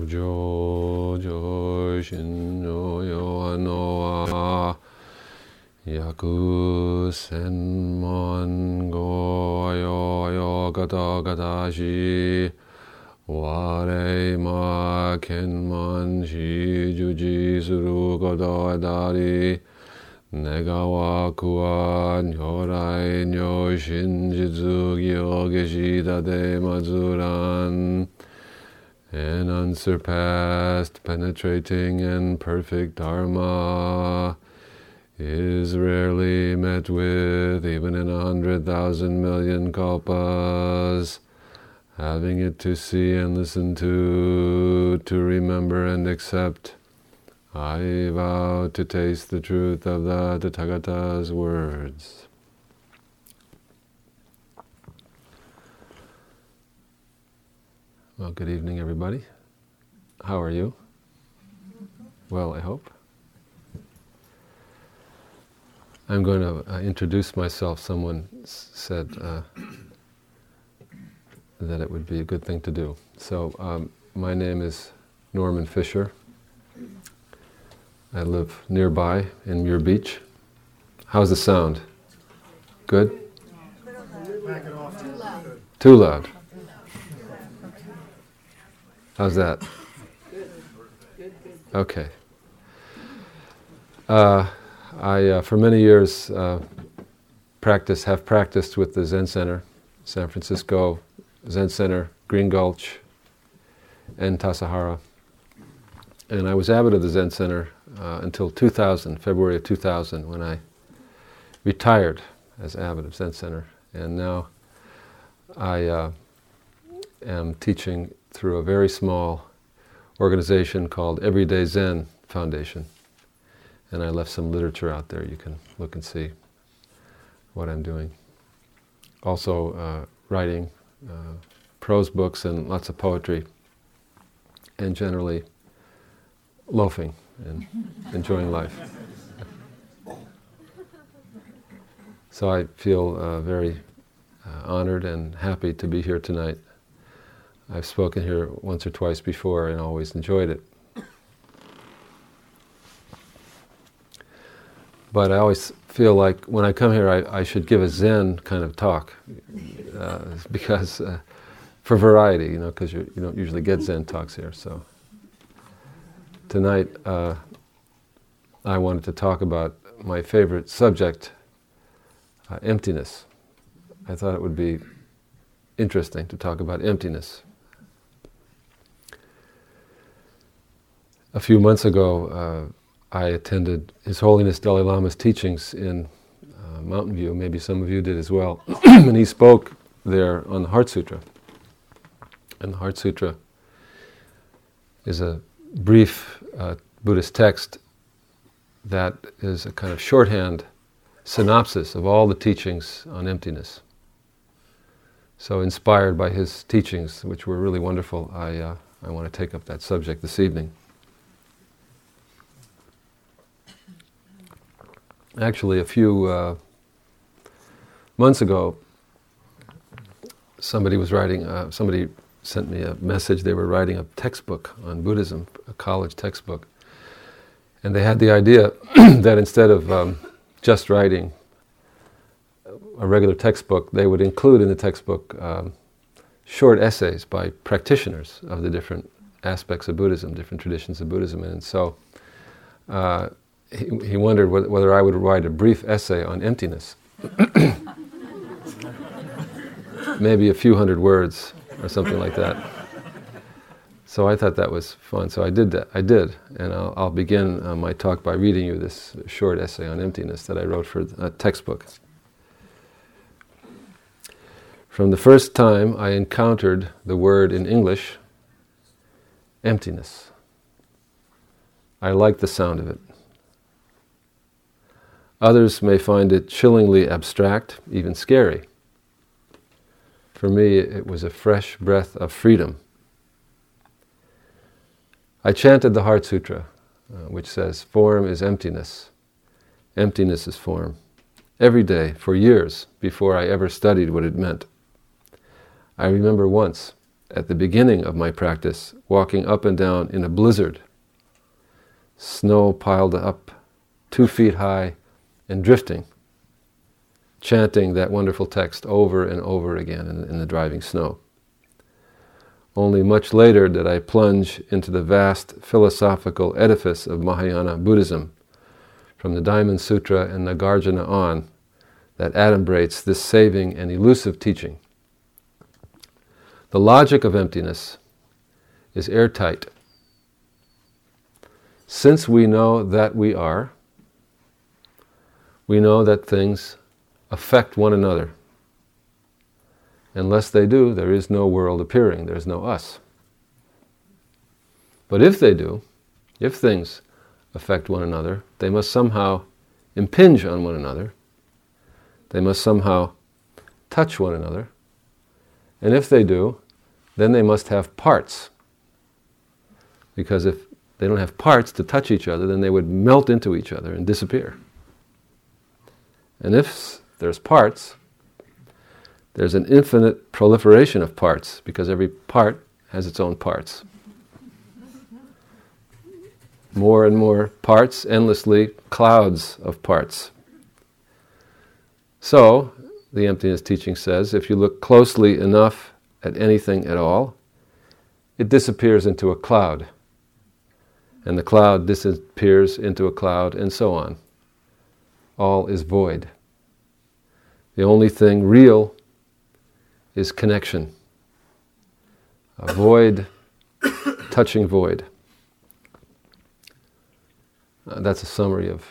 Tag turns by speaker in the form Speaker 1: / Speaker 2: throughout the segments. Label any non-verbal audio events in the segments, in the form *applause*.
Speaker 1: 無常上心のよのは約千万語よよかたかたし我今見満し受持することだり願わくは如来如真実行下し立てまずらん and unsurpassed, penetrating and perfect Dharma is rarely met with even in a hundred thousand million kalpas. Having it to see and listen to, to remember and accept, I vow to taste the truth of the Tathagata's words. Well, good evening, everybody. How are you? Well, I hope. I'm going to uh, introduce myself. Someone s- said uh, that it would be a good thing to do. So, um, my name is Norman Fischer. I live nearby in Muir Beach. How's the sound? Good? Too loud. How's that? Okay. Uh, I, uh, for many years, uh, practice have practiced with the Zen Center, San Francisco Zen Center, Green Gulch, and Tassajara. And I was abbot of the Zen Center uh, until 2000, February of 2000, when I retired as abbot of Zen Center. And now I uh, am teaching through a very small organization called Everyday Zen Foundation. And I left some literature out there. You can look and see what I'm doing. Also, uh, writing uh, prose books and lots of poetry, and generally loafing and *laughs* enjoying life. So I feel uh, very uh, honored and happy to be here tonight. I've spoken here once or twice before and always enjoyed it. But I always feel like when I come here, I, I should give a Zen kind of talk uh, *laughs* because uh, for variety, you know, because you don't usually get Zen talks here. So tonight, uh, I wanted to talk about my favorite subject, uh, emptiness. I thought it would be interesting to talk about emptiness. A few months ago, uh, I attended His Holiness Dalai Lama's teachings in uh, Mountain View. Maybe some of you did as well. *clears throat* and he spoke there on the Heart Sutra. And the Heart Sutra is a brief uh, Buddhist text that is a kind of shorthand synopsis of all the teachings on emptiness. So, inspired by his teachings, which were really wonderful, I, uh, I want to take up that subject this evening. Actually, a few uh, months ago, somebody was writing, uh, somebody sent me a message. They were writing a textbook on Buddhism, a college textbook. And they had the idea *clears throat* that instead of um, just writing a regular textbook, they would include in the textbook um, short essays by practitioners of the different aspects of Buddhism, different traditions of Buddhism. And so uh, he, he wondered whether I would write a brief essay on emptiness. *coughs* Maybe a few hundred words or something like that. So I thought that was fun. So I did that. I did, and I'll, I'll begin uh, my talk by reading you this short essay on emptiness that I wrote for a textbook. From the first time I encountered the word in English, emptiness, I liked the sound of it. Others may find it chillingly abstract, even scary. For me, it was a fresh breath of freedom. I chanted the Heart Sutra, uh, which says, Form is emptiness, emptiness is form, every day for years before I ever studied what it meant. I remember once at the beginning of my practice, walking up and down in a blizzard, snow piled up two feet high and drifting, chanting that wonderful text over and over again in, in the driving snow. Only much later did I plunge into the vast philosophical edifice of Mahayana Buddhism, from the Diamond Sutra and Nagarjuna on, that adumbrates this saving and elusive teaching. The logic of emptiness is airtight. Since we know that we are, we know that things affect one another. Unless they do, there is no world appearing, there's no us. But if they do, if things affect one another, they must somehow impinge on one another, they must somehow touch one another, and if they do, then they must have parts. Because if they don't have parts to touch each other, then they would melt into each other and disappear. And if there's parts, there's an infinite proliferation of parts because every part has its own parts. More and more parts, endlessly, clouds of parts. So, the emptiness teaching says if you look closely enough at anything at all, it disappears into a cloud. And the cloud disappears into a cloud, and so on. All is void. The only thing real is connection. A void touching void. Uh, that's a summary of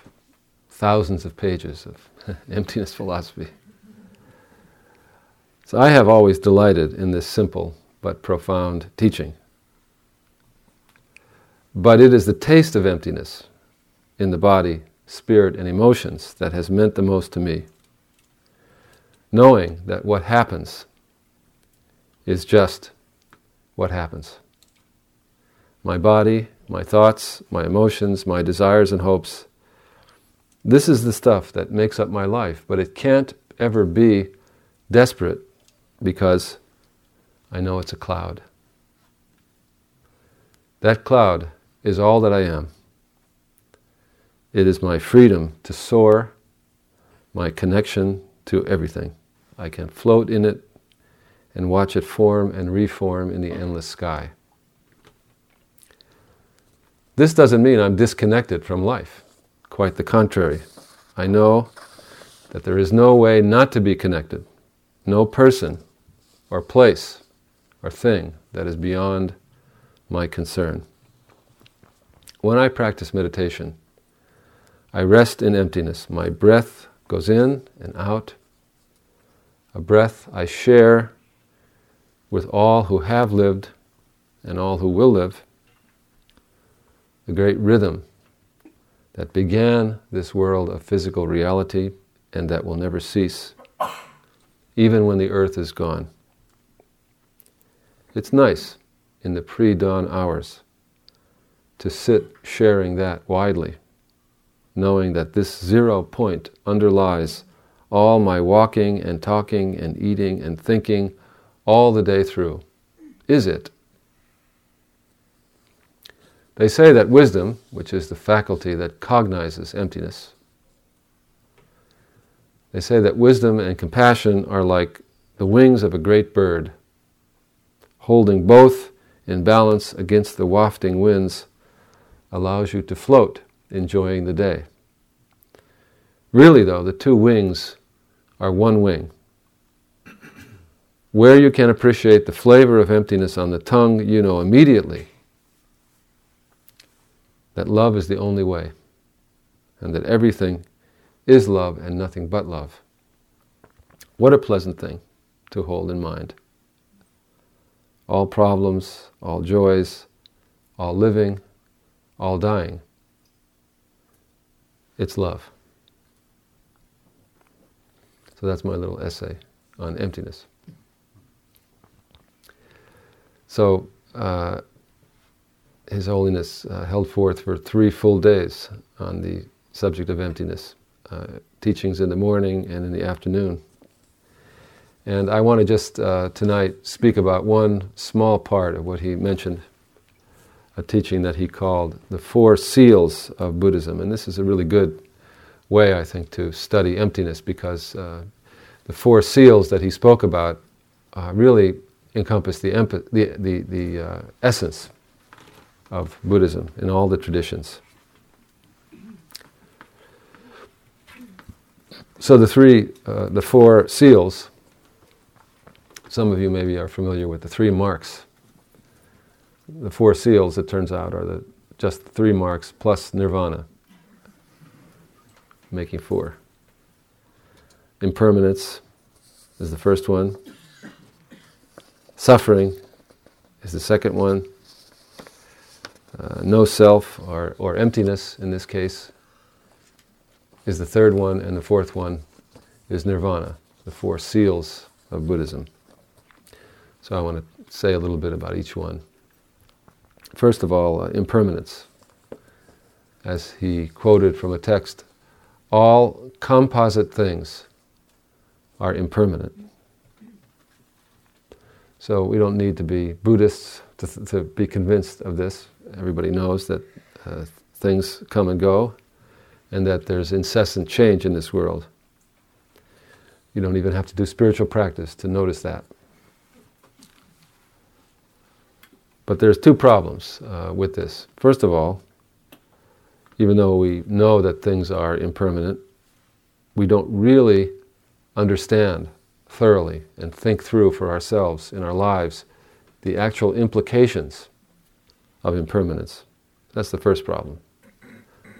Speaker 1: thousands of pages of *laughs* emptiness philosophy. So I have always delighted in this simple but profound teaching. But it is the taste of emptiness in the body, spirit, and emotions that has meant the most to me. Knowing that what happens is just what happens. My body, my thoughts, my emotions, my desires and hopes, this is the stuff that makes up my life, but it can't ever be desperate because I know it's a cloud. That cloud is all that I am. It is my freedom to soar, my connection to everything. I can float in it and watch it form and reform in the endless sky. This doesn't mean I'm disconnected from life. Quite the contrary. I know that there is no way not to be connected, no person or place or thing that is beyond my concern. When I practice meditation, I rest in emptiness. My breath goes in and out. A breath I share with all who have lived and all who will live. The great rhythm that began this world of physical reality and that will never cease, even when the earth is gone. It's nice in the pre dawn hours to sit sharing that widely, knowing that this zero point underlies all my walking and talking and eating and thinking all the day through. Is it? They say that wisdom, which is the faculty that cognizes emptiness, they say that wisdom and compassion are like the wings of a great bird holding both in balance against the wafting winds allows you to float, enjoying the day. Really, though, the two wings are one wing. Where you can appreciate the flavor of emptiness on the tongue, you know immediately that love is the only way, and that everything is love and nothing but love. What a pleasant thing to hold in mind all problems, all joys, all living, all dying. It's love. So that's my little essay on emptiness. So, uh, His Holiness uh, held forth for three full days on the subject of emptiness, uh, teachings in the morning and in the afternoon. And I want to just uh, tonight speak about one small part of what he mentioned, a teaching that he called the Four Seals of Buddhism. And this is a really good way, I think, to study emptiness because uh, the four seals that he spoke about uh, really encompass the, emp- the, the, the uh, essence of Buddhism in all the traditions. So the three, uh, the four seals, some of you maybe are familiar with the three marks. The four seals, it turns out, are the, just three marks plus nirvana, making four. Impermanence is the first one. Suffering is the second one. Uh, no self, or, or emptiness in this case, is the third one, and the fourth one is nirvana, the four seals of Buddhism. So I want to say a little bit about each one. First of all, uh, impermanence. As he quoted from a text, all composite things are impermanent. So we don't need to be Buddhists to, to be convinced of this. Everybody knows that uh, things come and go, and that there's incessant change in this world. You don't even have to do spiritual practice to notice that. But there's two problems uh, with this. First of all, even though we know that things are impermanent, we don't really understand thoroughly and think through for ourselves in our lives the actual implications of impermanence. That's the first problem.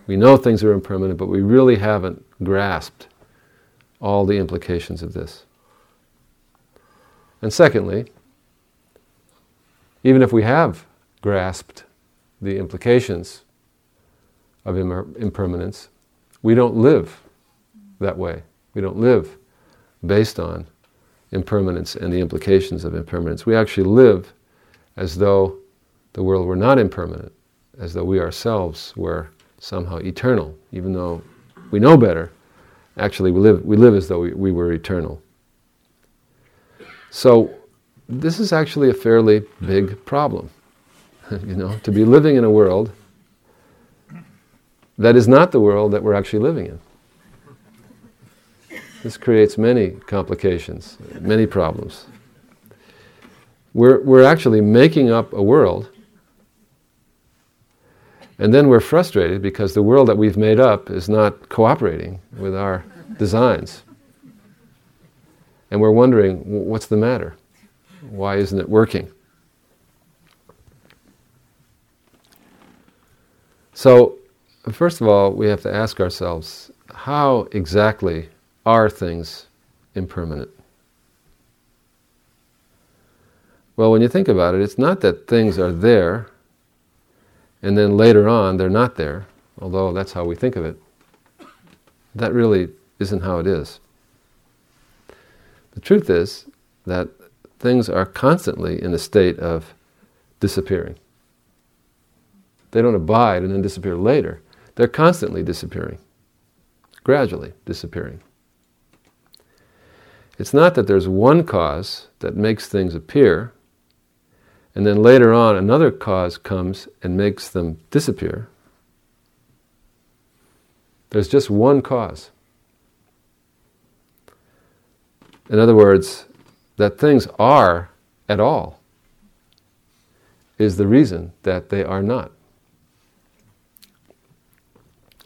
Speaker 1: We know things are impermanent, but we really haven't grasped all the implications of this. And secondly, even if we have grasped the implications of impermanence, we don't live that way. We don't live based on impermanence and the implications of impermanence. We actually live as though the world were not impermanent, as though we ourselves were somehow eternal, even though we know better. Actually, we live, we live as though we, we were eternal. So, this is actually a fairly big problem. *laughs* you know, to be living in a world that is not the world that we're actually living in. This creates many complications, many problems. We're, we're actually making up a world and then we're frustrated because the world that we've made up is not cooperating with our designs. And we're wondering, what's the matter? Why isn't it working? So, first of all, we have to ask ourselves how exactly are things impermanent? Well, when you think about it, it's not that things are there and then later on they're not there, although that's how we think of it. That really isn't how it is. The truth is that things are constantly in a state of disappearing. They don't abide and then disappear later. They're constantly disappearing, gradually disappearing. It's not that there's one cause that makes things appear and then later on another cause comes and makes them disappear. There's just one cause. In other words, that things are at all is the reason that they are not.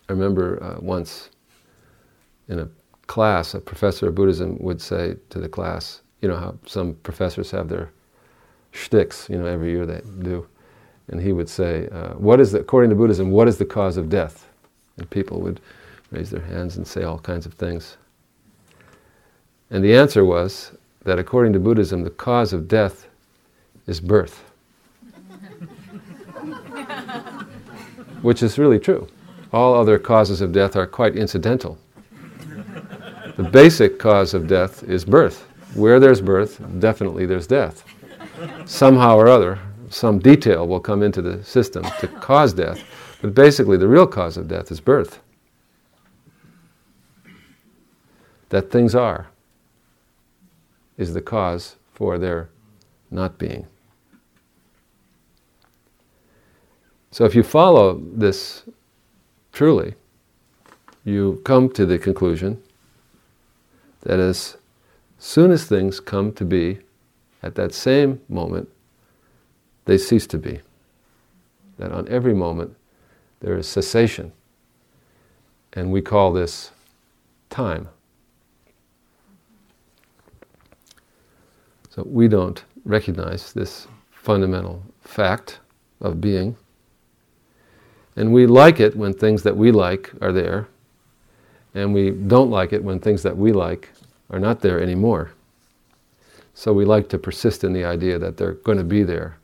Speaker 1: I remember uh, once in a class, a professor of Buddhism would say to the class, you know how some professors have their shticks, you know, every year they do. And he would say, uh, what is the, according to Buddhism, what is the cause of death? And people would raise their hands and say all kinds of things. And the answer was that according to Buddhism, the cause of death is birth. *laughs* Which is really true. All other causes of death are quite incidental. The basic cause of death is birth. Where there's birth, definitely there's death somehow or other, some detail will come into the system to cause death. But basically, the real cause of death is birth. That things are. Is the cause for their not being. So if you follow this truly, you come to the conclusion that as soon as things come to be, at that same moment, they cease to be. That on every moment there is cessation. And we call this time. So we don't recognize this fundamental fact of being. And we like it when things that we like are there, and we don't like it when things that we like are not there anymore. So we like to persist in the idea that they're going to be there.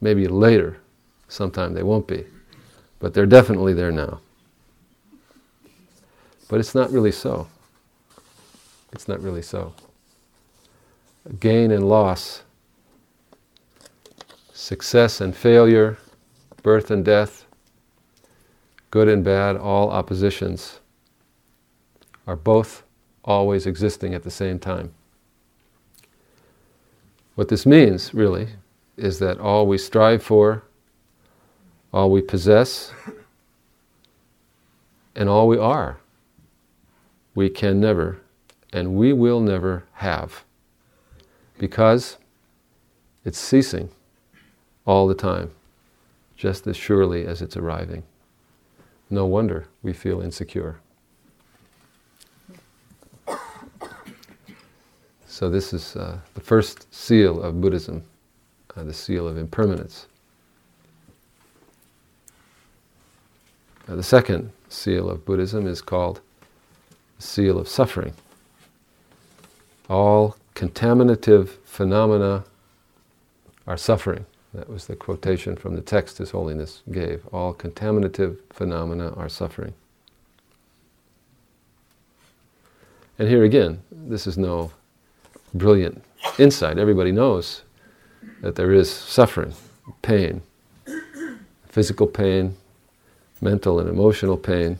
Speaker 1: Maybe later, sometime they won't be, but they're definitely there now. But it's not really so. It's not really so gain and loss, success and failure, birth and death, good and bad, all oppositions are both always existing at the same time. What this means, really, is that all we strive for, all we possess, and all we are, we can never and we will never have because it's ceasing all the time, just as surely as it's arriving. No wonder we feel insecure. So, this is uh, the first seal of Buddhism, uh, the seal of impermanence. Uh, the second seal of Buddhism is called the seal of suffering. All contaminative phenomena are suffering. That was the quotation from the text His Holiness gave. All contaminative phenomena are suffering. And here again, this is no brilliant insight. Everybody knows that there is suffering, pain, physical pain, mental and emotional pain.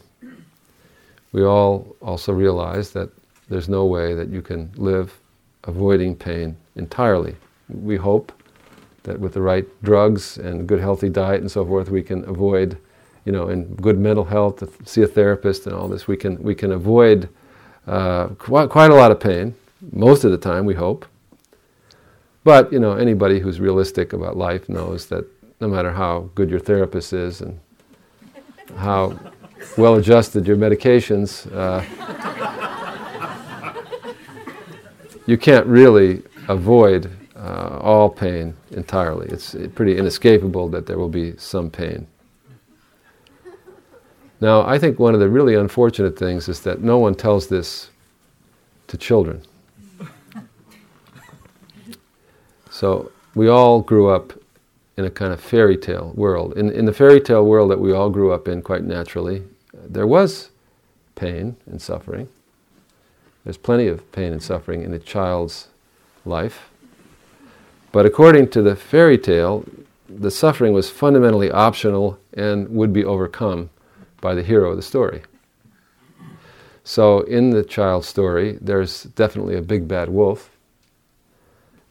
Speaker 1: We all also realize that there's no way that you can live avoiding pain entirely. We hope that with the right drugs and good healthy diet and so forth, we can avoid, you know, and good mental health, see a therapist and all this, we can, we can avoid uh, quite, quite a lot of pain, most of the time, we hope. But, you know, anybody who's realistic about life knows that no matter how good your therapist is and how well adjusted your medications, uh, you can't really avoid uh, all pain entirely. It's pretty inescapable that there will be some pain. Now, I think one of the really unfortunate things is that no one tells this to children. So, we all grew up in a kind of fairy tale world. In, in the fairy tale world that we all grew up in, quite naturally, there was pain and suffering. There's plenty of pain and suffering in a child's life. But according to the fairy tale, the suffering was fundamentally optional and would be overcome by the hero of the story. So, in the child story, there's definitely a big bad wolf,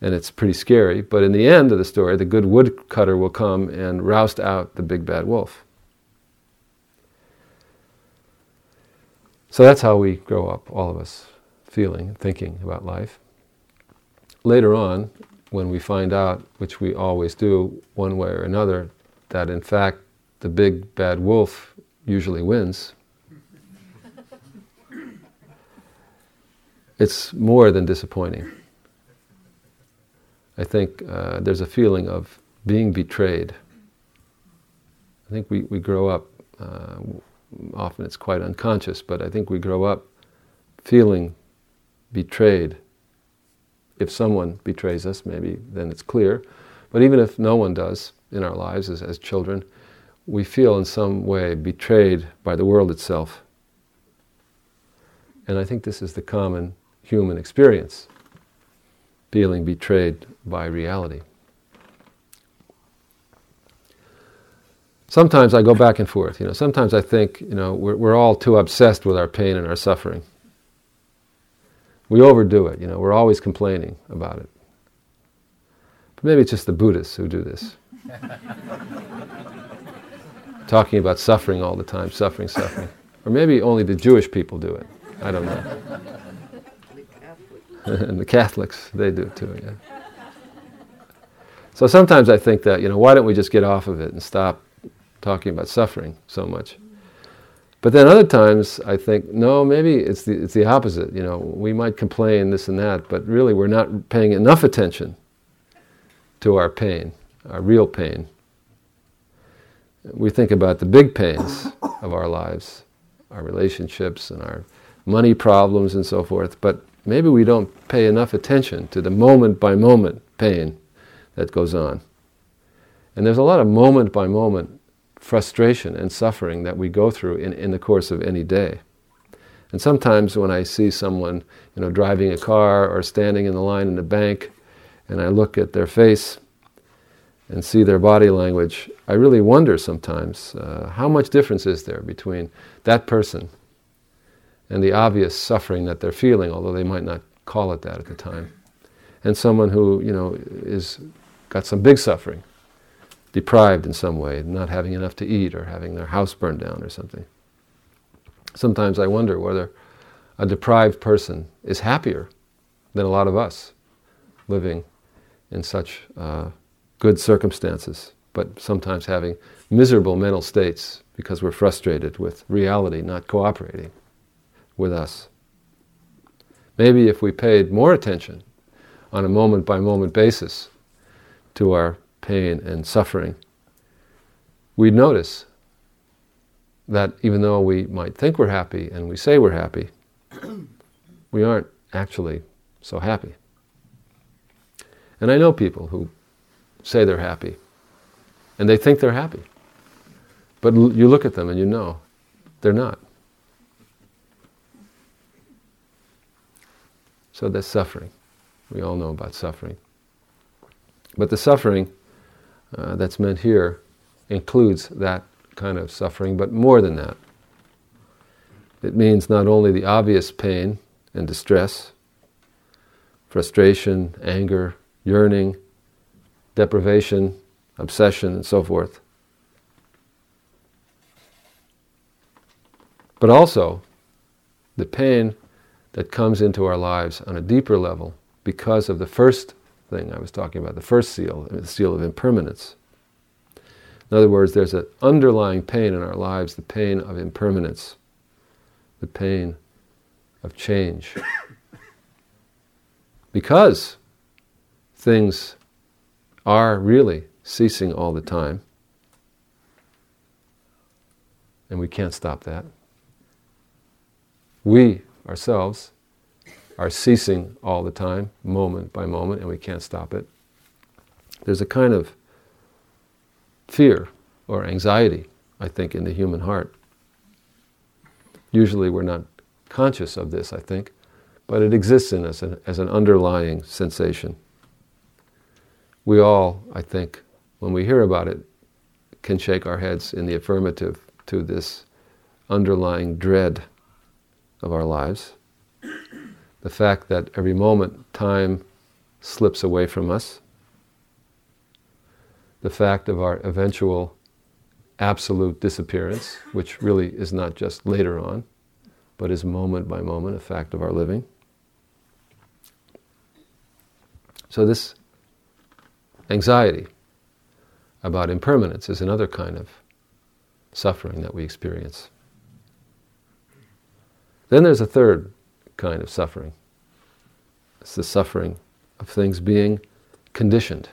Speaker 1: and it's pretty scary. But in the end of the story, the good woodcutter will come and roust out the big bad wolf. So that's how we grow up, all of us feeling, thinking about life. Later on, when we find out, which we always do one way or another, that in fact the big bad wolf usually wins, *laughs* it's more than disappointing. I think uh, there's a feeling of being betrayed. I think we, we grow up, uh, often it's quite unconscious, but I think we grow up feeling betrayed. If someone betrays us, maybe then it's clear. But even if no one does in our lives as, as children, we feel in some way betrayed by the world itself. And I think this is the common human experience feeling betrayed by reality. Sometimes I go back and forth. You know, sometimes I think, you know, we're, we're all too obsessed with our pain and our suffering We overdo it, you know, we're always complaining about it. But maybe it's just the Buddhists who do this. *laughs* Talking about suffering all the time, suffering, suffering. Or maybe only the Jewish people do it. I don't know. and *laughs* the Catholics, they do it too, yeah. So sometimes I think that, you know, why don't we just get off of it and stop talking about suffering so much? But then other times I think, no, maybe it's the, it's the opposite. You know, we might complain this and that, but really we're not paying enough attention to our pain, our real pain. We think about the big pains of our lives, our relationships and our money problems and so forth, but maybe we don't pay enough attention to the moment by moment pain that goes on. And there's a lot of moment by moment frustration and suffering that we go through in, in the course of any day. And sometimes when I see someone, you know, driving a car or standing in the line in the bank, and I look at their face and see their body language, I really wonder sometimes uh, how much difference is there between that person and the obvious suffering that they're feeling, although they might not call it that at the time, and someone who you know is got some big suffering, deprived in some way, not having enough to eat or having their house burned down or something. Sometimes I wonder whether a deprived person is happier than a lot of us living in such uh, good circumstances, but sometimes having miserable mental states because we're frustrated with reality not cooperating with us. Maybe if we paid more attention on a moment by moment basis to our pain and suffering, we'd notice that even though we might think we're happy and we say we're happy, *clears throat* we aren't actually so happy. And I know people who say they're happy and they think they're happy. But l- you look at them and you know they're not. So there's suffering. We all know about suffering. But the suffering uh, that's meant here includes that kind of suffering, but more than that. It means not only the obvious pain and distress, frustration, anger, yearning, deprivation, obsession, and so forth, but also the pain that comes into our lives on a deeper level because of the first thing I was talking about, the first seal, the seal of impermanence. In other words, there's an underlying pain in our lives, the pain of impermanence, the pain of change. *coughs* because things are really ceasing all the time, and we can't stop that. We ourselves are ceasing all the time, moment by moment, and we can't stop it. There's a kind of fear or anxiety, I think, in the human heart. Usually we're not conscious of this, I think, but it exists in us as an underlying sensation. We all, I think, when we hear about it, can shake our heads in the affirmative to this underlying dread of our lives. The fact that every moment time slips away from us. The fact of our eventual absolute disappearance, which really is not just later on, but is moment by moment a fact of our living. So, this anxiety about impermanence is another kind of suffering that we experience. Then there's a third kind of suffering it's the suffering of things being conditioned.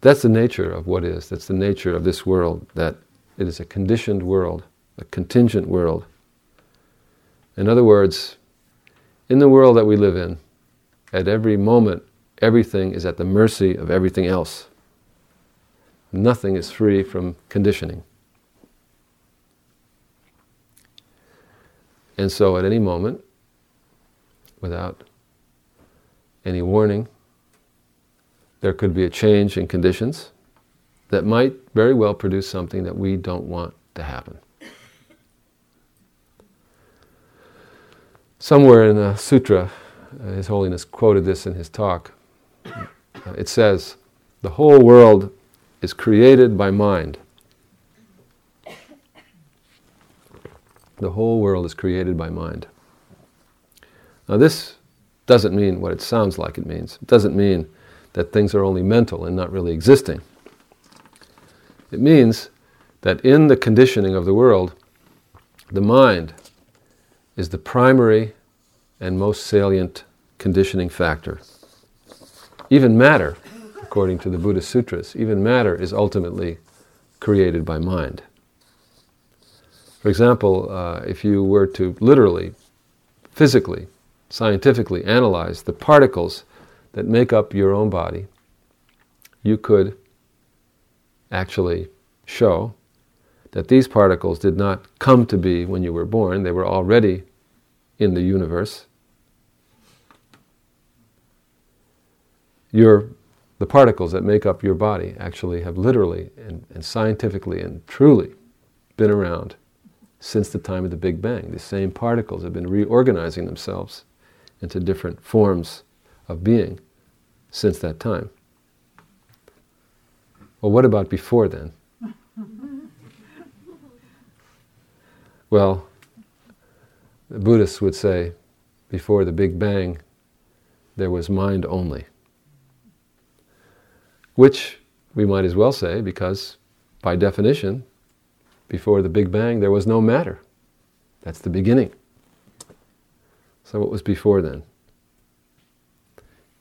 Speaker 1: That's the nature of what is, that's the nature of this world, that it is a conditioned world, a contingent world. In other words, in the world that we live in, at every moment, everything is at the mercy of everything else. Nothing is free from conditioning. And so at any moment, without any warning, there could be a change in conditions that might very well produce something that we don't want to happen. Somewhere in a sutra, uh, His Holiness quoted this in his talk. Uh, it says, The whole world is created by mind. The whole world is created by mind. Now, this doesn't mean what it sounds like it means. It doesn't mean that things are only mental and not really existing. It means that in the conditioning of the world, the mind is the primary and most salient conditioning factor. Even matter, according to the Buddhist sutras, even matter is ultimately created by mind. For example, uh, if you were to literally, physically, scientifically analyze the particles that make up your own body, you could actually show that these particles did not come to be when you were born, they were already in the universe. Your, the particles that make up your body actually have literally and, and scientifically and truly been around since the time of the Big Bang. The same particles have been reorganizing themselves into different forms of being since that time. Well, what about before then? *laughs* well, the Buddhists would say before the Big Bang, there was mind only. Which we might as well say because, by definition, before the Big Bang, there was no matter. That's the beginning. So, what was before then?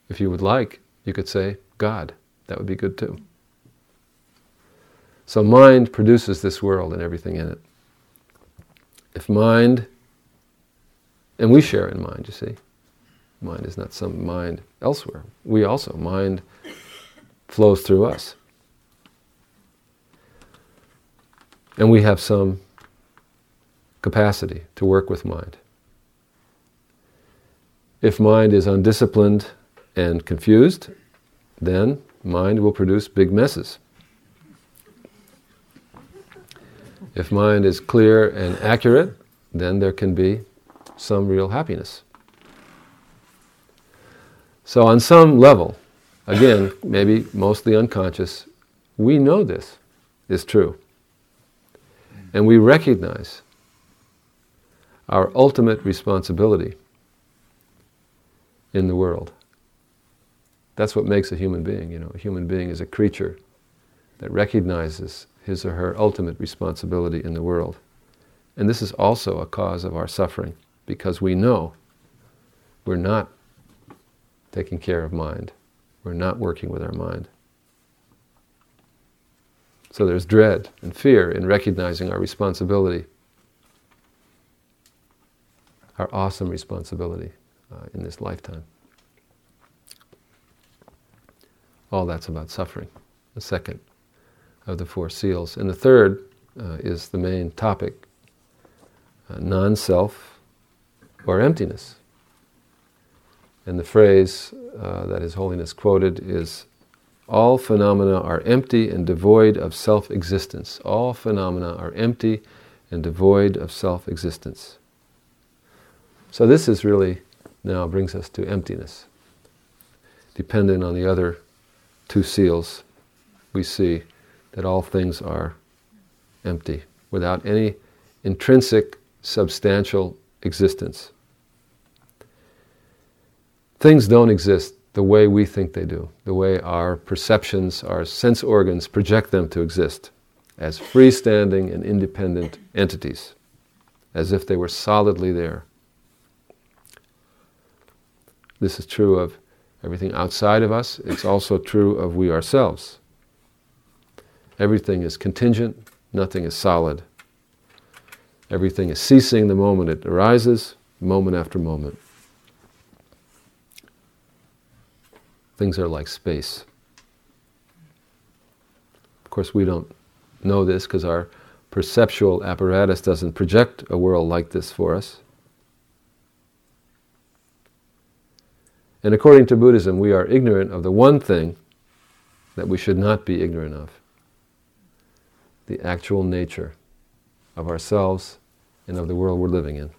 Speaker 1: If you would like, you could say God. That would be good too. So, mind produces this world and everything in it. If mind, and we share in mind, you see, mind is not some mind elsewhere. We also, mind flows through us. And we have some capacity to work with mind. If mind is undisciplined and confused, then mind will produce big messes. If mind is clear and accurate, then there can be some real happiness. So, on some level, again, maybe mostly unconscious, we know this is true. And we recognize our ultimate responsibility in the world. That's what makes a human being. You know, a human being is a creature that recognizes his or her ultimate responsibility in the world. And this is also a cause of our suffering because we know we're not taking care of mind, we're not working with our mind. So there's dread and fear in recognizing our responsibility, our awesome responsibility uh, in this lifetime. All that's about suffering, the second of the four seals. And the third uh, is the main topic uh, non self or emptiness. And the phrase uh, that His Holiness quoted is All phenomena are empty and devoid of self existence. All phenomena are empty and devoid of self existence. So, this is really now brings us to emptiness. Dependent on the other two seals, we see that all things are empty, without any intrinsic, substantial existence. Things don't exist the way we think they do, the way our perceptions, our sense organs project them to exist as freestanding and independent entities, as if they were solidly there. This is true of everything outside of us, it's also true of we ourselves. Everything is contingent, nothing is solid. Everything is ceasing the moment it arises, moment after moment. Things are like space. Of course, we don't know this because our perceptual apparatus doesn't project a world like this for us. And according to Buddhism, we are ignorant of the one thing that we should not be ignorant of the actual nature of ourselves and of the world we're living in.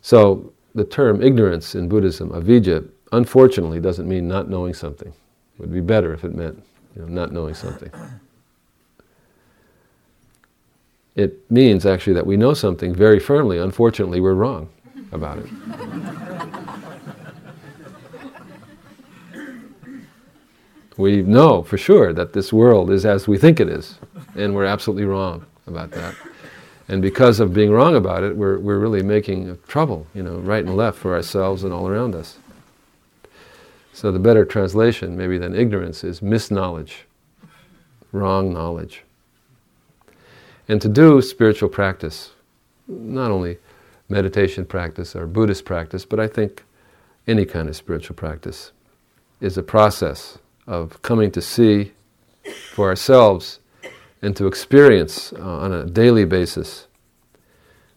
Speaker 1: So the term ignorance in Buddhism, avijja, unfortunately doesn't mean not knowing something. It would be better if it meant you know, not knowing something. It means actually that we know something very firmly. Unfortunately, we're wrong about it. we know for sure that this world is as we think it is, and we're absolutely wrong about that. And because of being wrong about it, we're, we're really making trouble, you know, right and left for ourselves and all around us. So the better translation, maybe than ignorance, is misknowledge, wrong knowledge. And to do spiritual practice, not only meditation practice or Buddhist practice, but I think any kind of spiritual practice, is a process of coming to see for ourselves and to experience uh, on a daily basis,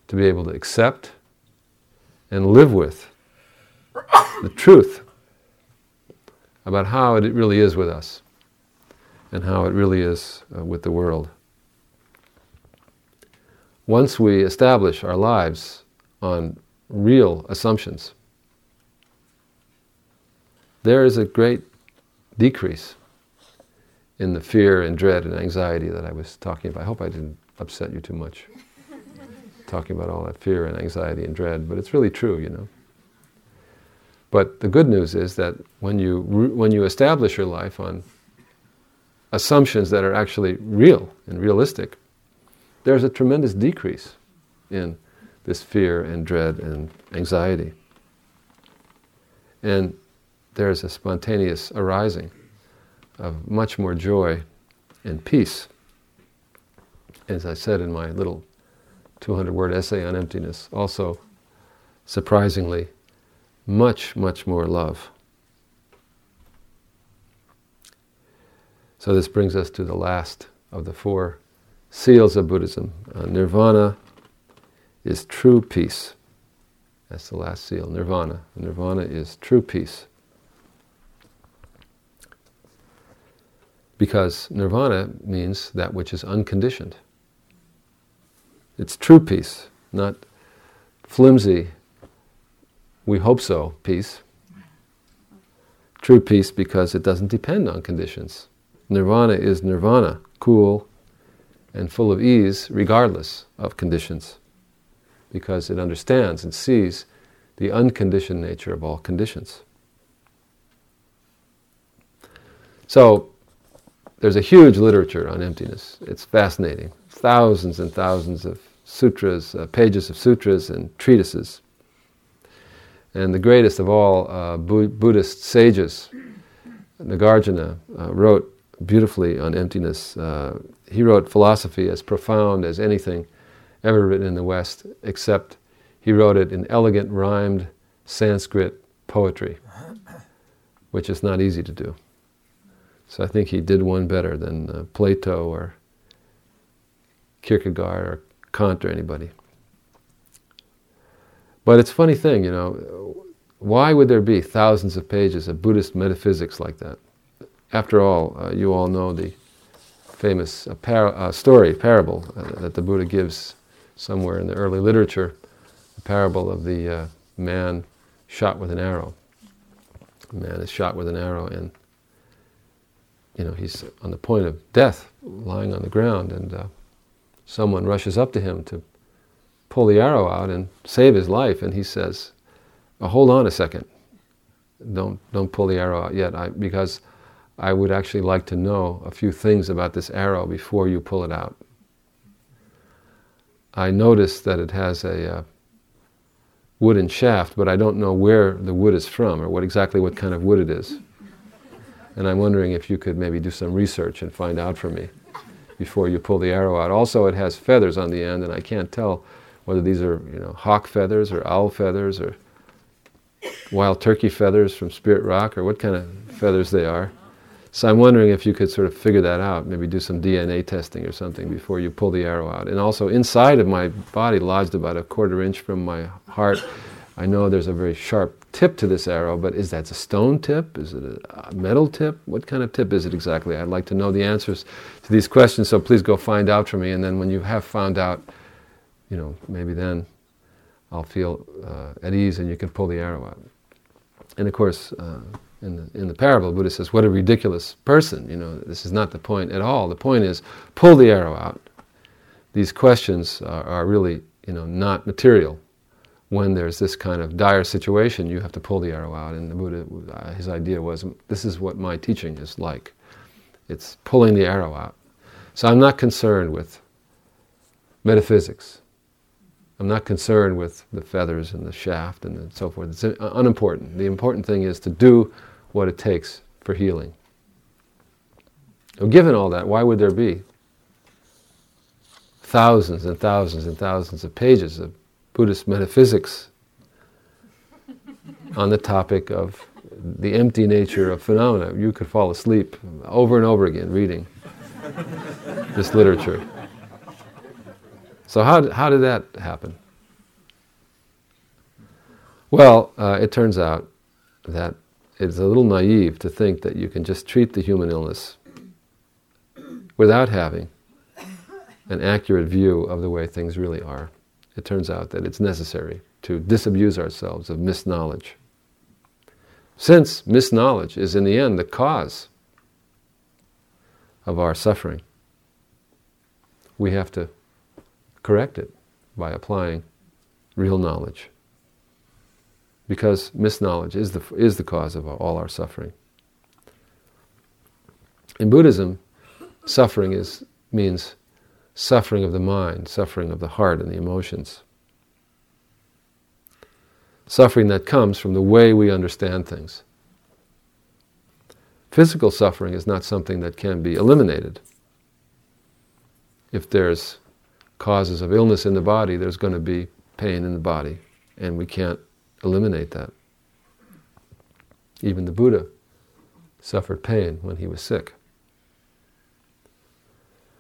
Speaker 1: to be able to accept and live with the truth about how it really is with us and how it really is uh, with the world. Once we establish our lives on real assumptions, there is a great decrease in the fear and dread and anxiety that I was talking about. I hope I didn't upset you too much *laughs* talking about all that fear and anxiety and dread, but it's really true, you know. But the good news is that when you when you establish your life on assumptions that are actually real and realistic, there's a tremendous decrease in this fear and dread and anxiety. And there's a spontaneous arising of much more joy and peace. As I said in my little 200 word essay on emptiness, also surprisingly, much, much more love. So, this brings us to the last of the four seals of Buddhism. Uh, nirvana is true peace. That's the last seal, nirvana. Nirvana is true peace. Because nirvana means that which is unconditioned. It's true peace, not flimsy, we hope so, peace. True peace because it doesn't depend on conditions. Nirvana is nirvana, cool and full of ease regardless of conditions, because it understands and sees the unconditioned nature of all conditions. So, there's a huge literature on emptiness. It's fascinating. Thousands and thousands of sutras, uh, pages of sutras and treatises. And the greatest of all uh, Bu- Buddhist sages, Nagarjuna, uh, wrote beautifully on emptiness. Uh, he wrote philosophy as profound as anything ever written in the West, except he wrote it in elegant, rhymed Sanskrit poetry, which is not easy to do. So I think he did one better than uh, Plato or Kierkegaard or Kant or anybody. But it's a funny thing, you know, why would there be thousands of pages of Buddhist metaphysics like that? After all, uh, you all know the famous uh, par- uh, story, parable uh, that the Buddha gives somewhere in the early literature, the parable of the uh, man shot with an arrow. The man is shot with an arrow and you know, he's on the point of death, lying on the ground, and uh, someone rushes up to him to pull the arrow out and save his life, and he says, oh, "Hold on a second, don't don't pull the arrow out yet, I, because I would actually like to know a few things about this arrow before you pull it out. I notice that it has a uh, wooden shaft, but I don't know where the wood is from or what exactly what kind of wood it is." And I'm wondering if you could maybe do some research and find out for me before you pull the arrow out. Also, it has feathers on the end, and I can't tell whether these are you know hawk feathers or owl feathers or wild turkey feathers from Spirit Rock or what kind of feathers they are. So I'm wondering if you could sort of figure that out, maybe do some DNA testing or something before you pull the arrow out. And also inside of my body, lodged about a quarter inch from my heart, I know there's a very sharp tip to this arrow, but is that a stone tip? Is it a metal tip? What kind of tip is it exactly? I'd like to know the answers to these questions, so please go find out for me. And then when you have found out, you know, maybe then I'll feel uh, at ease and you can pull the arrow out. And of course, uh, in, the, in the parable, Buddha says, What a ridiculous person. You know, this is not the point at all. The point is, pull the arrow out. These questions are, are really, you know, not material. When there's this kind of dire situation, you have to pull the arrow out. And the Buddha, uh, his idea was, this is what my teaching is like. It's pulling the arrow out. So I'm not concerned with metaphysics. I'm not concerned with the feathers and the shaft and so forth. It's unimportant. The important thing is to do what it takes for healing. Given all that, why would there be thousands and thousands and thousands of pages of Buddhist metaphysics on the topic of the empty nature of phenomena? You could fall asleep over and over again reading this literature. So, how, how did that happen? Well, uh, it turns out that it's a little naive to think that you can just treat the human illness without having an accurate view of the way things really are. It turns out that it's necessary to disabuse ourselves of misknowledge. Since misknowledge is in the end the cause of our suffering, we have to correct it by applying real knowledge. Because misknowledge is the, is the cause of all our suffering. In Buddhism, suffering is, means suffering of the mind, suffering of the heart and the emotions. Suffering that comes from the way we understand things. Physical suffering is not something that can be eliminated. If there's causes of illness in the body, there's going to be pain in the body, and we can't eliminate that. Even the Buddha suffered pain when he was sick.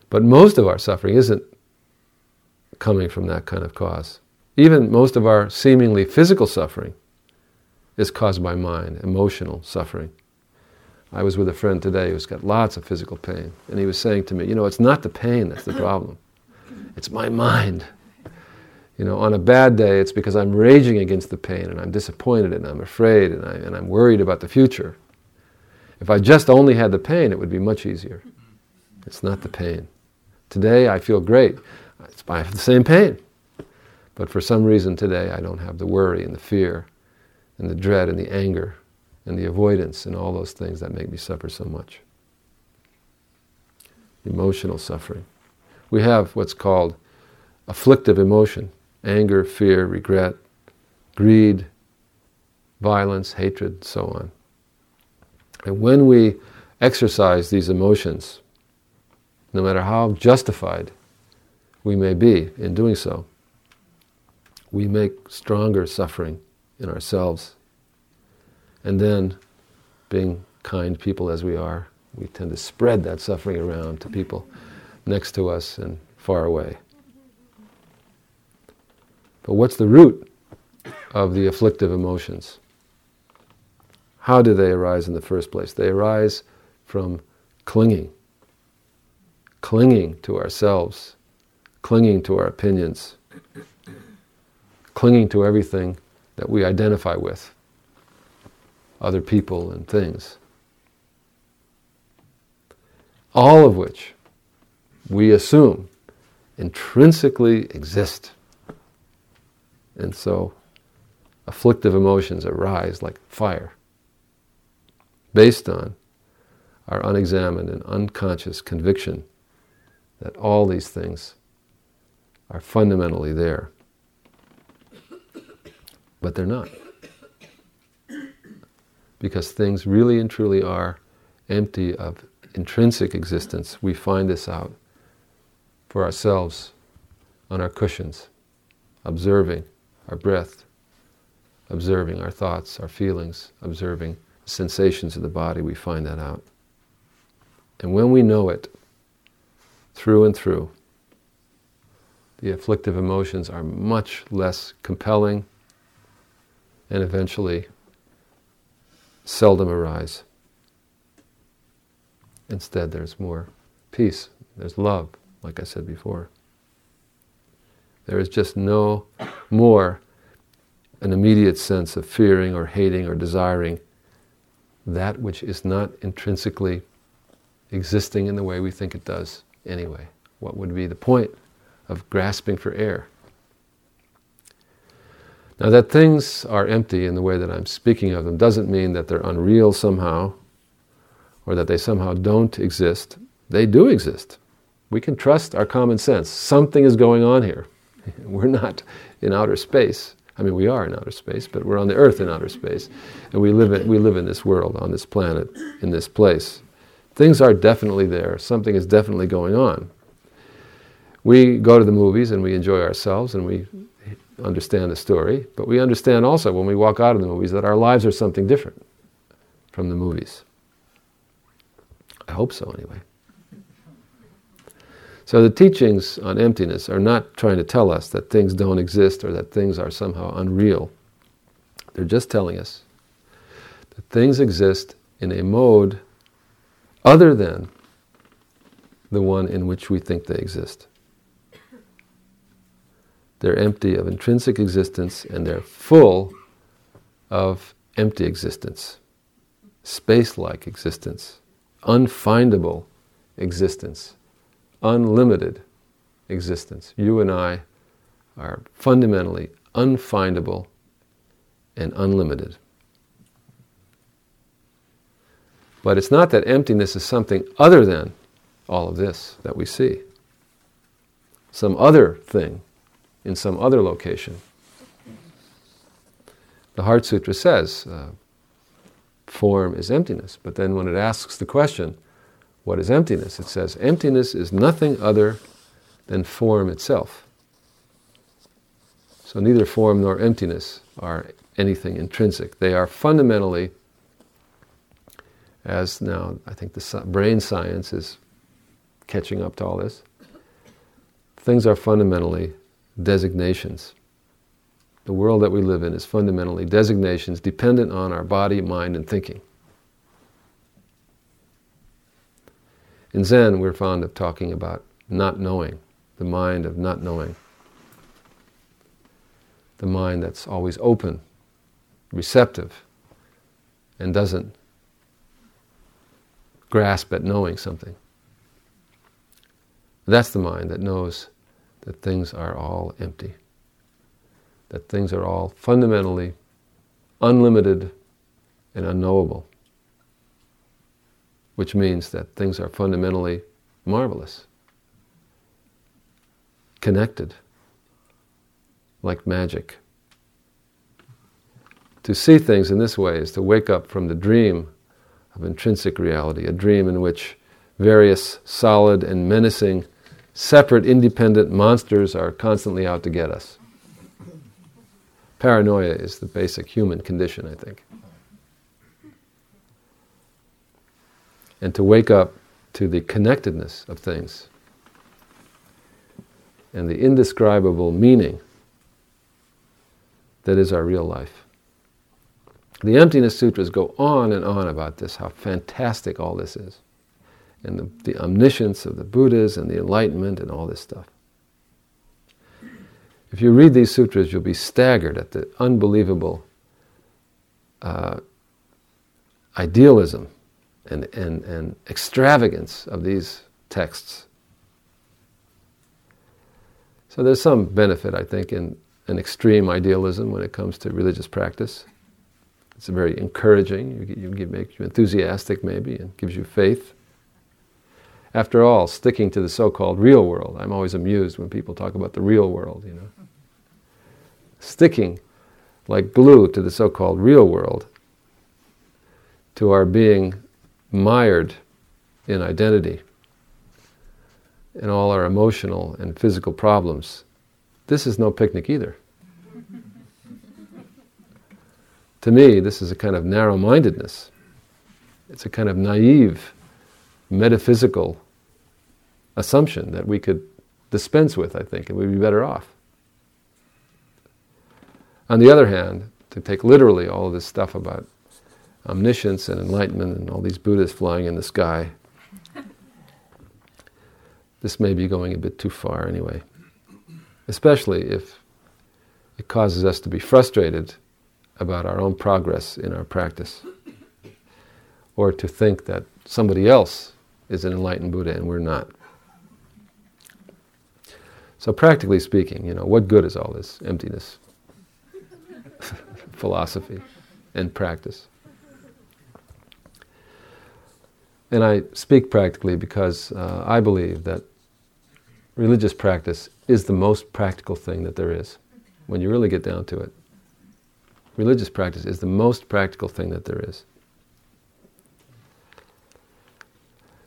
Speaker 1: But most of our suffering isn't coming from that kind of cause. Even most of our seemingly physical suffering is caused by mind, emotional suffering. I was with a friend today who's got lots of physical pain, and he was saying to me, You know, it's not the pain that's the problem. It's my mind. You know, on a bad day, it's because I'm raging against the pain and I'm disappointed and I'm afraid and, I, and I'm worried about the future. If I just only had the pain, it would be much easier. It's not the pain. Today, I feel great. It's, I have the same pain. But for some reason today, I don't have the worry and the fear and the dread and the anger and the avoidance and all those things that make me suffer so much. Emotional suffering we have what's called afflictive emotion anger, fear, regret, greed, violence, hatred, so on. And when we exercise these emotions, no matter how justified we may be in doing so, we make stronger suffering in ourselves. And then, being kind people as we are, we tend to spread that suffering around to people next to us and far away. But what's the root of the afflictive emotions? How do they arise in the first place? They arise from clinging, clinging to ourselves, clinging to our opinions, clinging to everything that we identify with, other people and things. All of which we assume intrinsically exist. And so afflictive emotions arise like fire based on our unexamined and unconscious conviction that all these things are fundamentally there. But they're not. Because things really and truly are empty of intrinsic existence. We find this out for ourselves on our cushions, observing our breath, observing our thoughts, our feelings, observing sensations of the body, we find that out. And when we know it through and through, the afflictive emotions are much less compelling and eventually seldom arise. Instead, there's more peace, there's love, like I said before. There is just no more an immediate sense of fearing or hating or desiring that which is not intrinsically existing in the way we think it does anyway. What would be the point of grasping for air? Now, that things are empty in the way that I'm speaking of them doesn't mean that they're unreal somehow or that they somehow don't exist. They do exist. We can trust our common sense. Something is going on here. *laughs* We're not in outer space. I mean, we are in outer space, but we're on the earth in outer space. And we live, in, we live in this world, on this planet, in this place. Things are definitely there. Something is definitely going on. We go to the movies and we enjoy ourselves and we understand the story, but we understand also when we walk out of the movies that our lives are something different from the movies. I hope so, anyway. So the teachings on emptiness are not trying to tell us that things don't exist or that things are somehow unreal. They're just telling us that things exist in a mode other than the one in which we think they exist. They're empty of intrinsic existence and they're full of empty existence, space like existence, unfindable existence unlimited existence. You and I are fundamentally unfindable and unlimited. But it's not that emptiness is something other than all of this that we see. Some other thing in some other location. The Heart Sutra says uh, form is emptiness, but then when it asks the question, what is emptiness? It says, emptiness is nothing other than form itself. So neither form nor emptiness are anything intrinsic. They are fundamentally, as now I think the brain science is catching up to all this, things are fundamentally designations. The world that we live in is fundamentally designations dependent on our body, mind, and thinking. In Zen, we're fond of talking about not knowing, the mind of not knowing. The mind that's always open, receptive, and doesn't grasp at knowing something. That's the mind that knows that things are all empty, that things are all fundamentally unlimited and unknowable which means that things are fundamentally marvelous, connected, like magic. To see things in this way is to wake up from the dream of intrinsic reality, a dream in which various solid and menacing, separate, independent monsters are constantly out to get us. Paranoia is the basic human condition, I think. and to wake up to the connectedness of things and the indescribable meaning that is our real life. The Emptiness Sutras go on and on about this, how fantastic all this is, and the, the omniscience of the Buddhas and the enlightenment and all this stuff. If you read these sutras, you'll be staggered at the unbelievable uh, idealism and, and, and extravagance of these texts. So there's some benefit, I think, in an extreme idealism when it comes to religious practice. It's very encouraging. You, you make you enthusiastic, maybe, and gives you faith. After all, sticking to the so-called real world. I'm always amused when people talk about the real world. You know, sticking like glue to the so-called real world, to our being mired in identity and all our emotional and physical problems, this is no picnic either. To me, this is a kind of narrow mindedness. It's a kind of naive, metaphysical assumption that we could dispense with, I think, and we'd be better off. On the other hand, to take literally all of this stuff about omniscience and enlightenment and all these Buddhas flying in the sky. *laughs* this may be going a bit too far anyway, especially if it causes us to be frustrated about our own progress in our practice, or to think that somebody else is an enlightened Buddha and we're not. So, practically speaking, you know, what good is all this emptiness, *laughs* philosophy, and practice? And I speak practically because uh, I believe that religious practice is the most practical thing that there is when you really get down to it. Religious practice is the most practical thing that there is.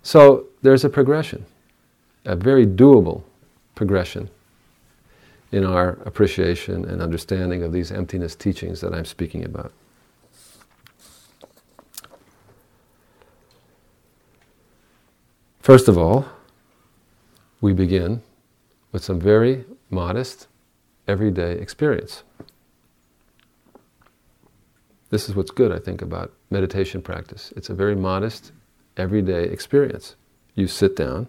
Speaker 1: So there's a progression, a very doable progression in our appreciation and understanding of these emptiness teachings that I'm speaking about. First of all, we begin with some very modest, everyday experience. This is what's good, I think, about meditation practice. It's a very modest, everyday experience. You sit down,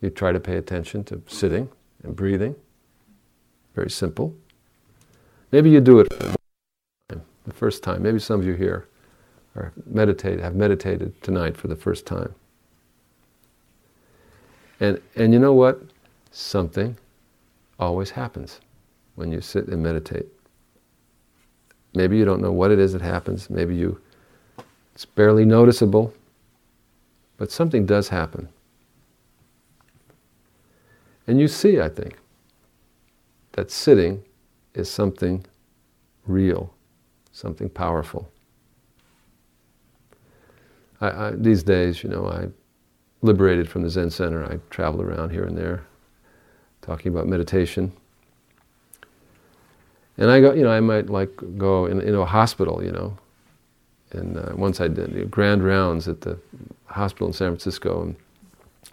Speaker 1: you try to pay attention to sitting and breathing. Very simple. Maybe you do it the first time. Maybe some of you here are meditate, have meditated tonight for the first time. And, and you know what? Something always happens when you sit and meditate. Maybe you don't know what it is that happens. Maybe you, it's barely noticeable, but something does happen. And you see, I think, that sitting is something real, something powerful. I, I, these days, you know, I liberated from the Zen Center. I travel around here and there, talking about meditation. And I go, you know, I might like go in, into a hospital, you know. And uh, once I did you know, grand rounds at the hospital in San Francisco, and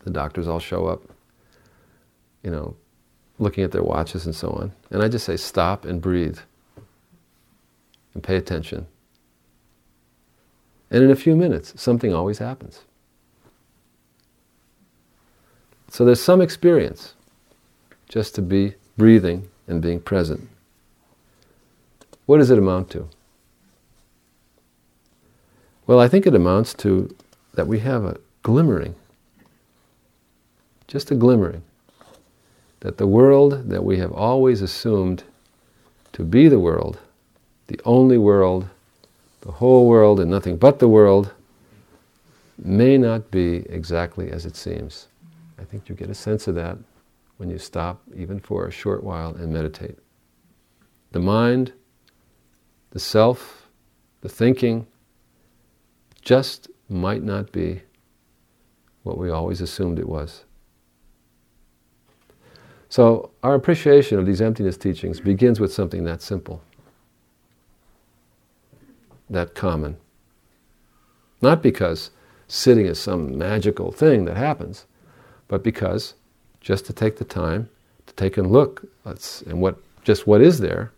Speaker 1: the doctors all show up, you know, looking at their watches and so on. And I just say, stop and breathe and pay attention. And in a few minutes, something always happens. So there's some experience just to be breathing and being present. What does it amount to? Well, I think it amounts to that we have a glimmering, just a glimmering, that the world that we have always assumed to be the world, the only world, the whole world and nothing but the world, may not be exactly as it seems. I think you get a sense of that when you stop, even for a short while, and meditate. The mind the self, the thinking, just might not be what we always assumed it was. So, our appreciation of these emptiness teachings begins with something that simple, that common. Not because sitting is some magical thing that happens, but because just to take the time to take a look at and what just what is there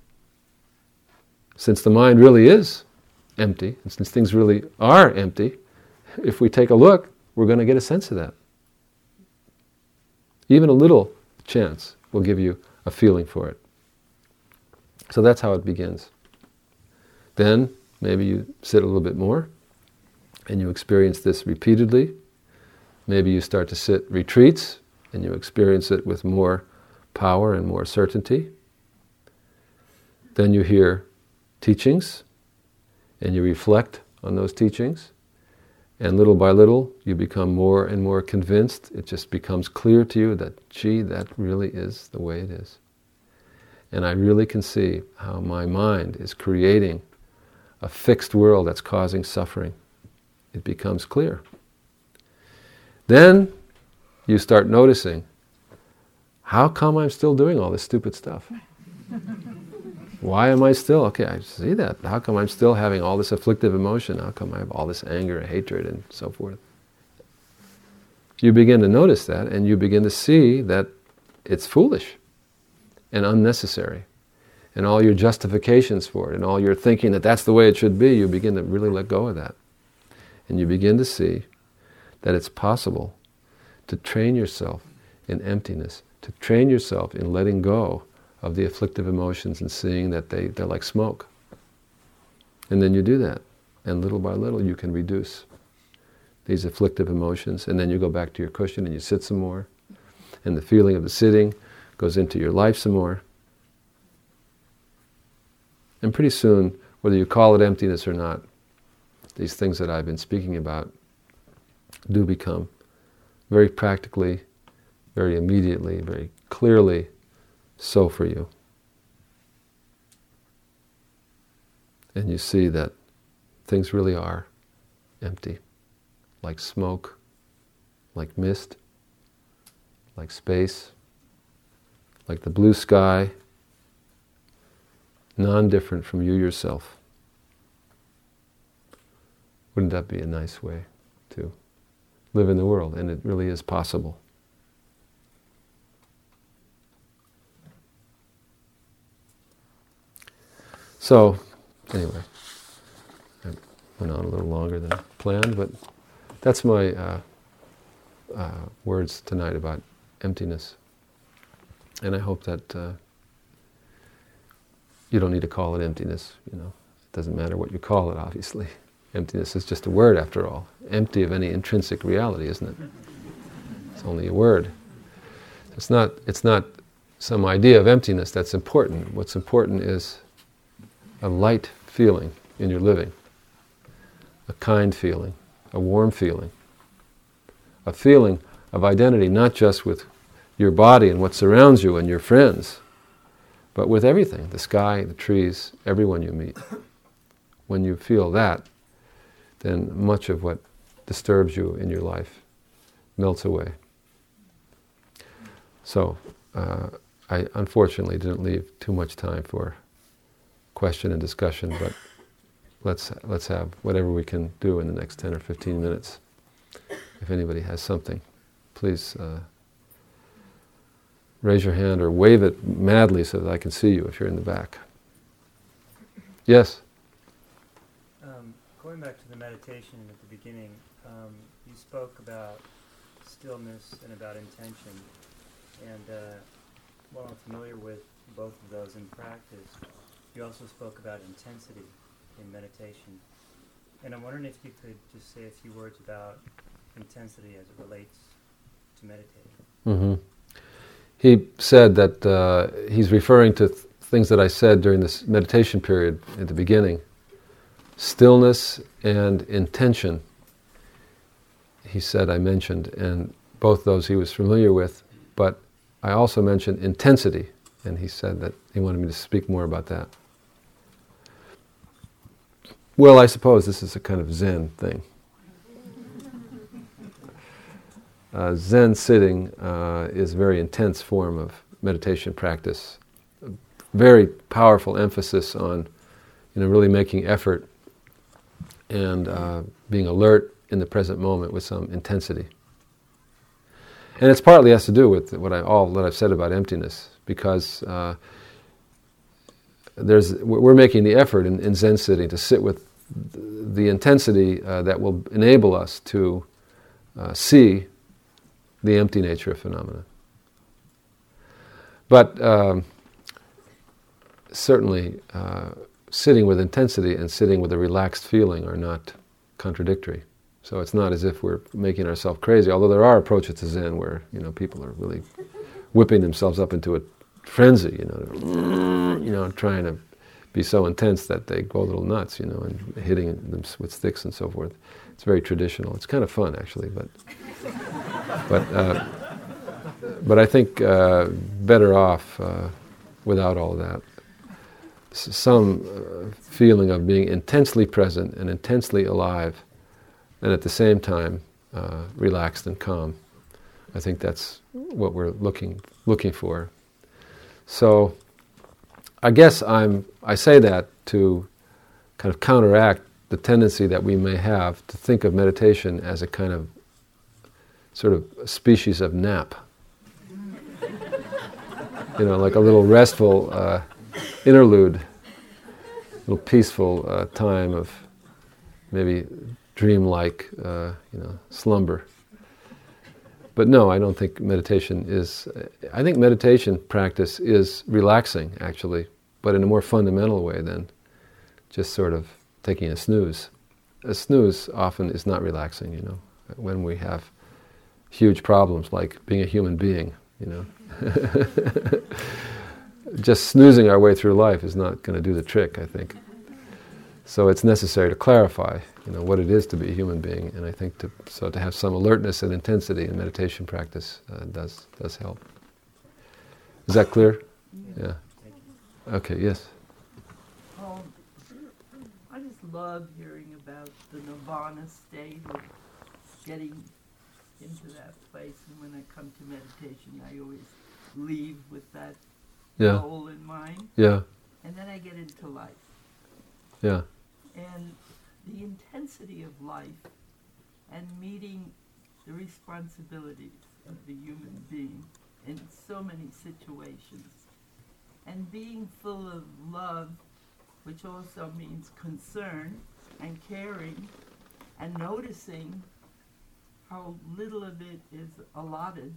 Speaker 1: since the mind really is empty, and since things really are empty, if we take a look, we're going to get a sense of that. Even a little chance will give you a feeling for it. So that's how it begins. Then maybe you sit a little bit more and you experience this repeatedly. Maybe you start to sit retreats and you experience it with more power and more certainty. Then you hear teachings and you reflect on those teachings. And little by little, you become more and more convinced. It just becomes clear to you that, gee, that really is the way it is. And I really can see how my mind is creating a fixed world that's causing suffering. It becomes clear. Then you start noticing how come I'm still doing all this stupid stuff? *laughs* Why am I still, okay, I see that. How come I'm still having all this afflictive emotion? How come I have all this anger and hatred and so forth? You begin to notice that and you begin to see that it's foolish and unnecessary. And all your justifications for it and all your thinking that that's the way it should be, you begin to really let go of that. And you begin to see that it's possible to train yourself in emptiness, to train yourself in letting go of the afflictive emotions and seeing that they, they're like smoke. And then you do that. And little by little, you can reduce these afflictive emotions. And then you go back to your cushion and you sit some more. And the feeling of the sitting goes into your life some more. And pretty soon, whether you call it emptiness or not, these things that I've been speaking about do become very practically, very immediately, very clearly so for you. And you see that things really are empty, like smoke, like mist, like space, like the blue sky, non different from you yourself. Wouldn't that be a nice way to live in the world? And it really is possible. So, anyway, I went on a little longer than planned, but that's my uh, uh, words tonight about emptiness. And I hope that uh, you don't need to call it emptiness, you know. It doesn't matter what you call it, obviously. *laughs* Emptiness is just a word, after all. Empty of any intrinsic reality, isn't it? It's only a word. It's not, it's not some idea of emptiness that's important. What's important is a light feeling in your living, a kind feeling, a warm feeling, a feeling of identity not just with your body and what surrounds you and your friends, but with everything the sky, the trees, everyone you meet. When you feel that, then much of what disturbs you in your life melts away. So, uh, I unfortunately didn't leave too much time for question and discussion, but let's, let's have whatever we can do in the next 10 or 15 minutes. If anybody has something, please uh, raise your hand or wave it madly so that I can see you if you're in the back. Yes?
Speaker 2: Um, going back to the meditation at the beginning, um, you spoke about stillness and about intention. And uh, while I'm familiar with both of those in practice, you also spoke about intensity in meditation. And I'm wondering if you could just say a few words about intensity as it relates to meditating.
Speaker 1: Mm-hmm. He said that uh, he's referring to th- things that I said during this meditation period at the beginning stillness and intention. He said I mentioned, and both those he was familiar with, but I also mentioned intensity, and he said that he wanted me to speak more about that. Well, I suppose this is a kind of Zen thing. *laughs* Uh, Zen sitting uh, is a very intense form of meditation practice. A very powerful emphasis on, you know, really making effort and uh, being alert in the present moment with some intensity. And it's partly has to do with what I all that I've said about emptiness, because uh, there's we're making the effort in, in Zen sitting to sit with the intensity uh, that will enable us to uh, see the empty nature of phenomena. But um, certainly, uh, sitting with intensity and sitting with a relaxed feeling are not contradictory. So it's not as if we're making ourselves crazy. Although there are approaches to Zen where you know people are really whipping themselves up into a frenzy, you know, you know, trying to be so intense that they go a little nuts, you know, and hitting them with sticks and so forth. It's very traditional. It's kind of fun, actually, but but uh, but I think uh, better off uh, without all that. S- some uh, feeling of being intensely present and intensely alive, and at the same time uh, relaxed and calm. I think that's what we're looking looking for. So I guess I'm, I say that to kind of counteract the tendency that we may have to think of meditation as a kind of sort of species of nap. *laughs* you know, like a little restful uh, interlude, little peaceful uh, time of maybe dreamlike, uh, you know, slumber. But no, I don't think meditation is. I think meditation practice is relaxing, actually, but in a more fundamental way than just sort of taking a snooze. A snooze often is not relaxing, you know, when we have huge problems like being a human being, you know. *laughs* just snoozing our way through life is not going to do the trick, I think. So it's necessary to clarify, you know, what it is to be a human being, and I think to so to have some alertness and intensity in meditation practice uh, does does help. Is that clear? Yeah. Okay. Yes.
Speaker 3: Um, I just love hearing about the nirvana state of getting into that place, and when I come to meditation, I always leave with that
Speaker 1: Yeah.
Speaker 3: goal in mind,
Speaker 1: Yeah.
Speaker 3: and then I get into life.
Speaker 1: Yeah.
Speaker 3: and the intensity of life and meeting the responsibilities of the human being in so many situations. And being full of love which also means concern and caring and noticing how little of it is allotted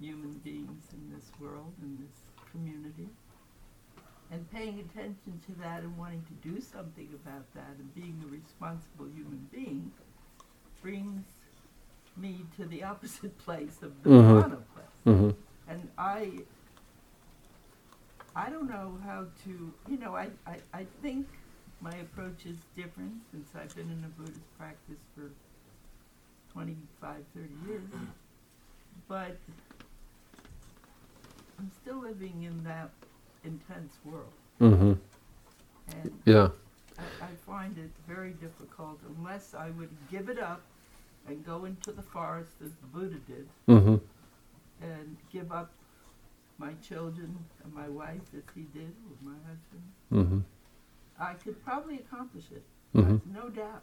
Speaker 3: human beings in this world in this community and paying attention to that and wanting to do something about that and being a responsible human being brings me to the *laughs* opposite place of the
Speaker 1: Mhm.
Speaker 3: nirvana place.
Speaker 1: Mm-hmm.
Speaker 3: And I I don't know how to you know, I, I, I think my approach is different since I've been in a Buddhist practice for 25, 30 years. But I'm still living in that intense world.
Speaker 1: Mm-hmm.
Speaker 3: And
Speaker 1: Yeah.
Speaker 3: I, I find it very difficult unless I would give it up and go into the forest as the Buddha did
Speaker 1: Mm-hmm.
Speaker 3: and give up my children and my wife as he did with my husband.
Speaker 1: Mm-hmm.
Speaker 3: I could probably accomplish it,
Speaker 1: Mm-hmm.
Speaker 3: no doubt.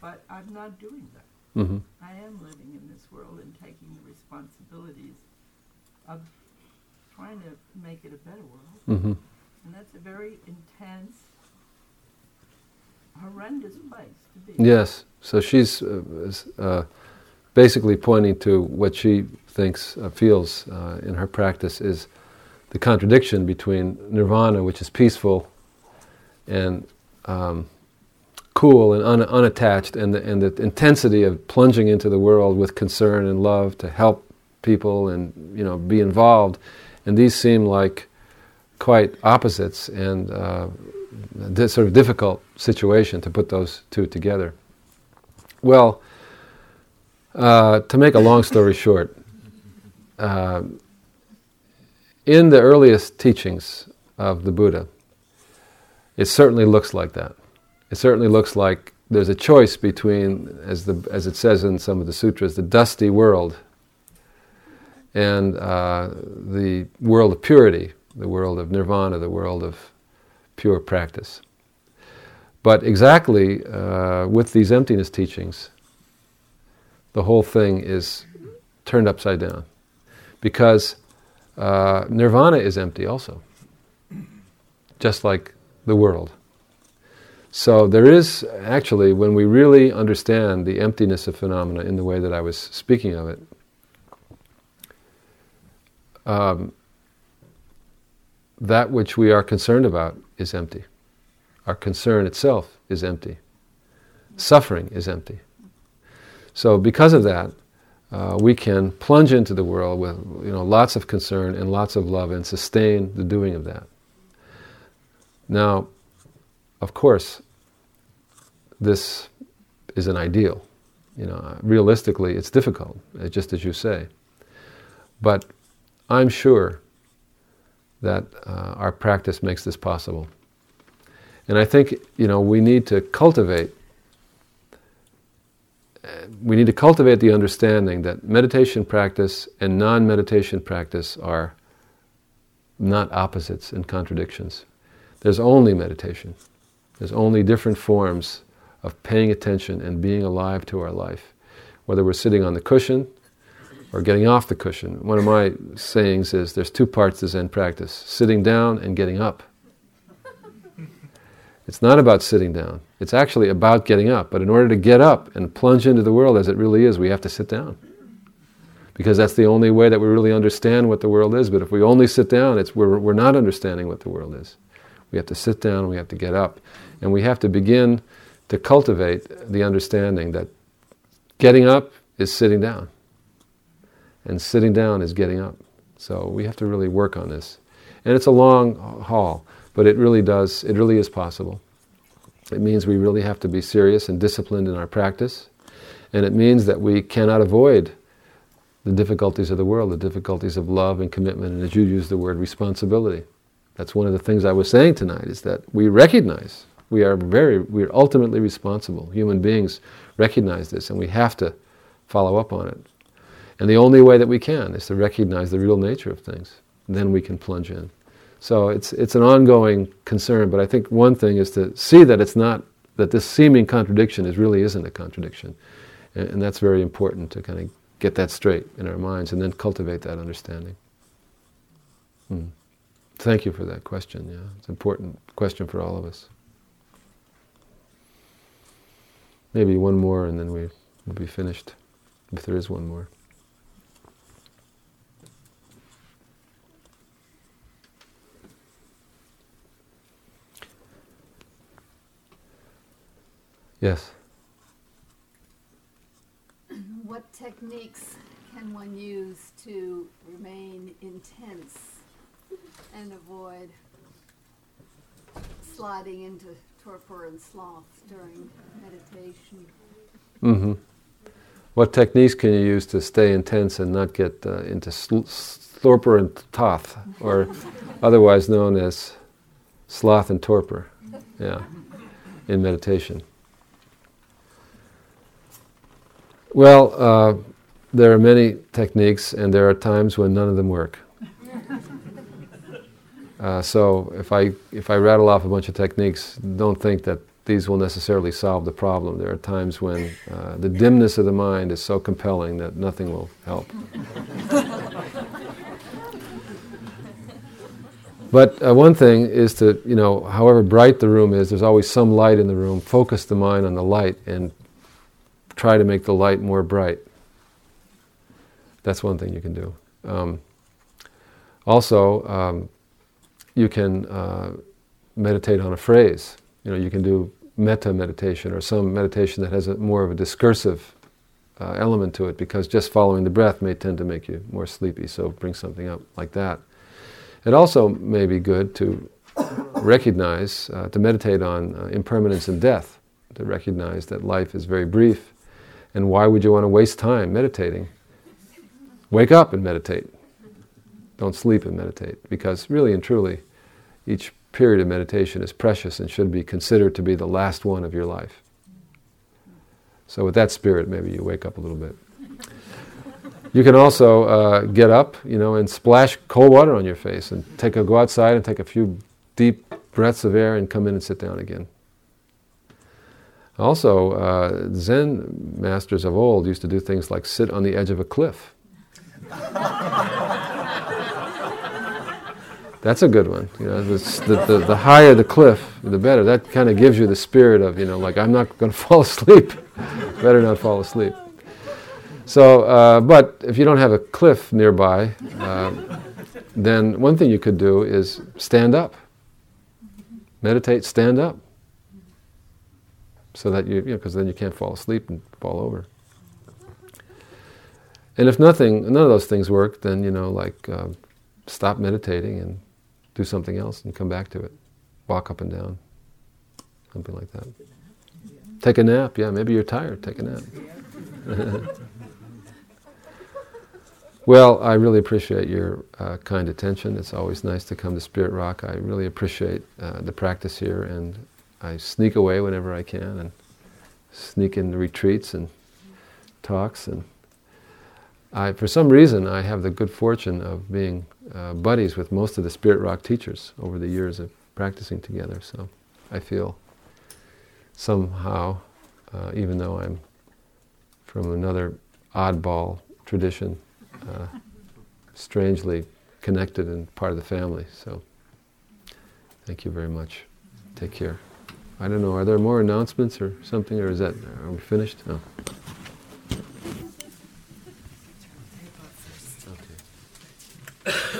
Speaker 3: But I'm not doing that.
Speaker 1: Mm-hmm.
Speaker 3: I am living in this world and taking the responsibilities of trying to make it a better world.
Speaker 1: Mm-hmm.
Speaker 3: And that's a very intense, horrendous place to be.
Speaker 1: Yes. So she's uh, uh, basically pointing to what she thinks, uh, feels uh, in her practice is the contradiction between nirvana, which is peaceful and um, cool and un- unattached, and the, and the intensity of plunging into the world with concern and love to help people and you know be involved. And these seem like quite opposites and uh, sort of difficult situation to put those two together. Well, uh, to make a long story short, uh, in the earliest teachings of the Buddha, it certainly looks like that. It certainly looks like there's a choice between, as, the, as it says in some of the sutras, the dusty world and uh, the world of purity, the world of nirvana, the world of pure practice. But exactly uh, with these emptiness teachings, the whole thing is turned upside down. Because uh, nirvana is empty also, just like the world. So there is actually, when we really understand the emptiness of phenomena in the way that I was speaking of it, um, that which we are concerned about is empty. Our concern itself is empty. Suffering is empty. So, because of that, uh, we can plunge into the world with you know lots of concern and lots of love and sustain the doing of that. Now, of course, this is an ideal. You know, realistically, it's difficult, uh, just as you say. But I'm sure that uh, our practice makes this possible. And I think, you know, we need to cultivate uh, we need to cultivate the understanding that meditation practice and non-meditation practice are not opposites and contradictions. There's only meditation. There's only different forms of paying attention and being alive to our life. Whether we're sitting on the cushion or getting off the cushion. One of my sayings is there's two parts to Zen practice sitting down and getting up. It's not about sitting down, it's actually about getting up. But in order to get up and plunge into the world as it really is, we have to sit down. because that's the only way that we really understand what the world is. But if we only sit down, it's, we're, we're not understanding what the world is. We have to sit down, we have to get up, and we have to begin to cultivate the understanding that getting up is sitting down, and sitting down is getting up. So we have to really work on this. And it's a long haul, but it really does, it really is possible. It means we really have to be serious and disciplined in our practice. And it means that we cannot avoid the difficulties of the world, the difficulties of love and commitment, and as you use the word responsibility. That's one of the things I was saying tonight is that we recognize we are very, we are ultimately responsible. Human beings recognize this and we have to follow up on it. And the only way that we can is to recognize the real nature of things. Then we can plunge in. So it's, it's an ongoing concern, but I think one thing is to see that it's not, that this seeming contradiction is really isn't a contradiction. And, and that's very important to kind of get that straight in our minds and then cultivate that understanding. Hmm. Thank you for that question. Yeah, it's an important question for all of us. Maybe one more and then we will be finished, if there is one more. Yes.
Speaker 4: What techniques can one use to remain intense and avoid sliding into torpor and sloth during meditation?
Speaker 1: Mm-hmm. What techniques can you use to stay intense and not get uh, into sl- torpor and toth, or *laughs* otherwise known as sloth and torpor? Yeah, in meditation. Well, uh, there are many techniques, and there are times when none of them work. *laughs* Uh, so if I if I rattle off a bunch of techniques, don't think that these will necessarily solve the problem. There are times when uh, the dimness of the mind is so compelling that nothing will help. *laughs* but uh, one thing is to you know, however bright the room is, there's always some light in the room. Focus the mind on the light and try to make the light more bright. That's one thing you can do. Um, also, um, you can uh, meditate on a phrase. You know, you can do metta meditation or some meditation that has a, more of a discursive uh, element to it because just following the breath may tend to make you more sleepy. So bring something up like that. It also may be good to recognize, uh, to meditate on uh, impermanence and death, to recognize that life is very brief and why would you want to waste time meditating? Wake up and meditate. Don't sleep and meditate. Because really and truly, each period of meditation is precious and should be considered to be the last one of your life. So, with that spirit, maybe you wake up a little bit. You can also uh, get up, you know, and splash cold water on your face and take a go outside and take a few deep breaths of air and come in and sit down again. Also, uh, Zen masters of old used to do things like sit on the edge of a cliff. That's a good one. You know, the, the, the, higher the cliff, the better. That kind of gives you the spirit of, you know, like, I'm not going *laughs* to fall asleep. better not fall asleep. So, uh, but if you don't have a cliff nearby, uh, then one thing you could do is stand up. Meditate, stand up so that you, because you know, then you can't fall asleep and fall over. And if nothing, none of those things work, then you know, like uh, stop meditating and do something else and come back to it. Walk up and down, something like that. Take a nap. Yeah, maybe you're tired. Take a nap. *laughs* well, I really appreciate your uh, kind attention. It's always nice to come to Spirit Rock. I really appreciate uh, the practice here and I sneak away whenever I can and sneak in retreats and talks. And I, for some reason, I have the good fortune of being uh, buddies with most of the Spirit Rock teachers over the years of practicing together. So I feel somehow, uh, even though I'm from another oddball tradition, uh, strangely connected and part of the family. So thank you very much. Take care. I don't know. Are there more announcements or something, or is that are we finished? No. Okay. *coughs*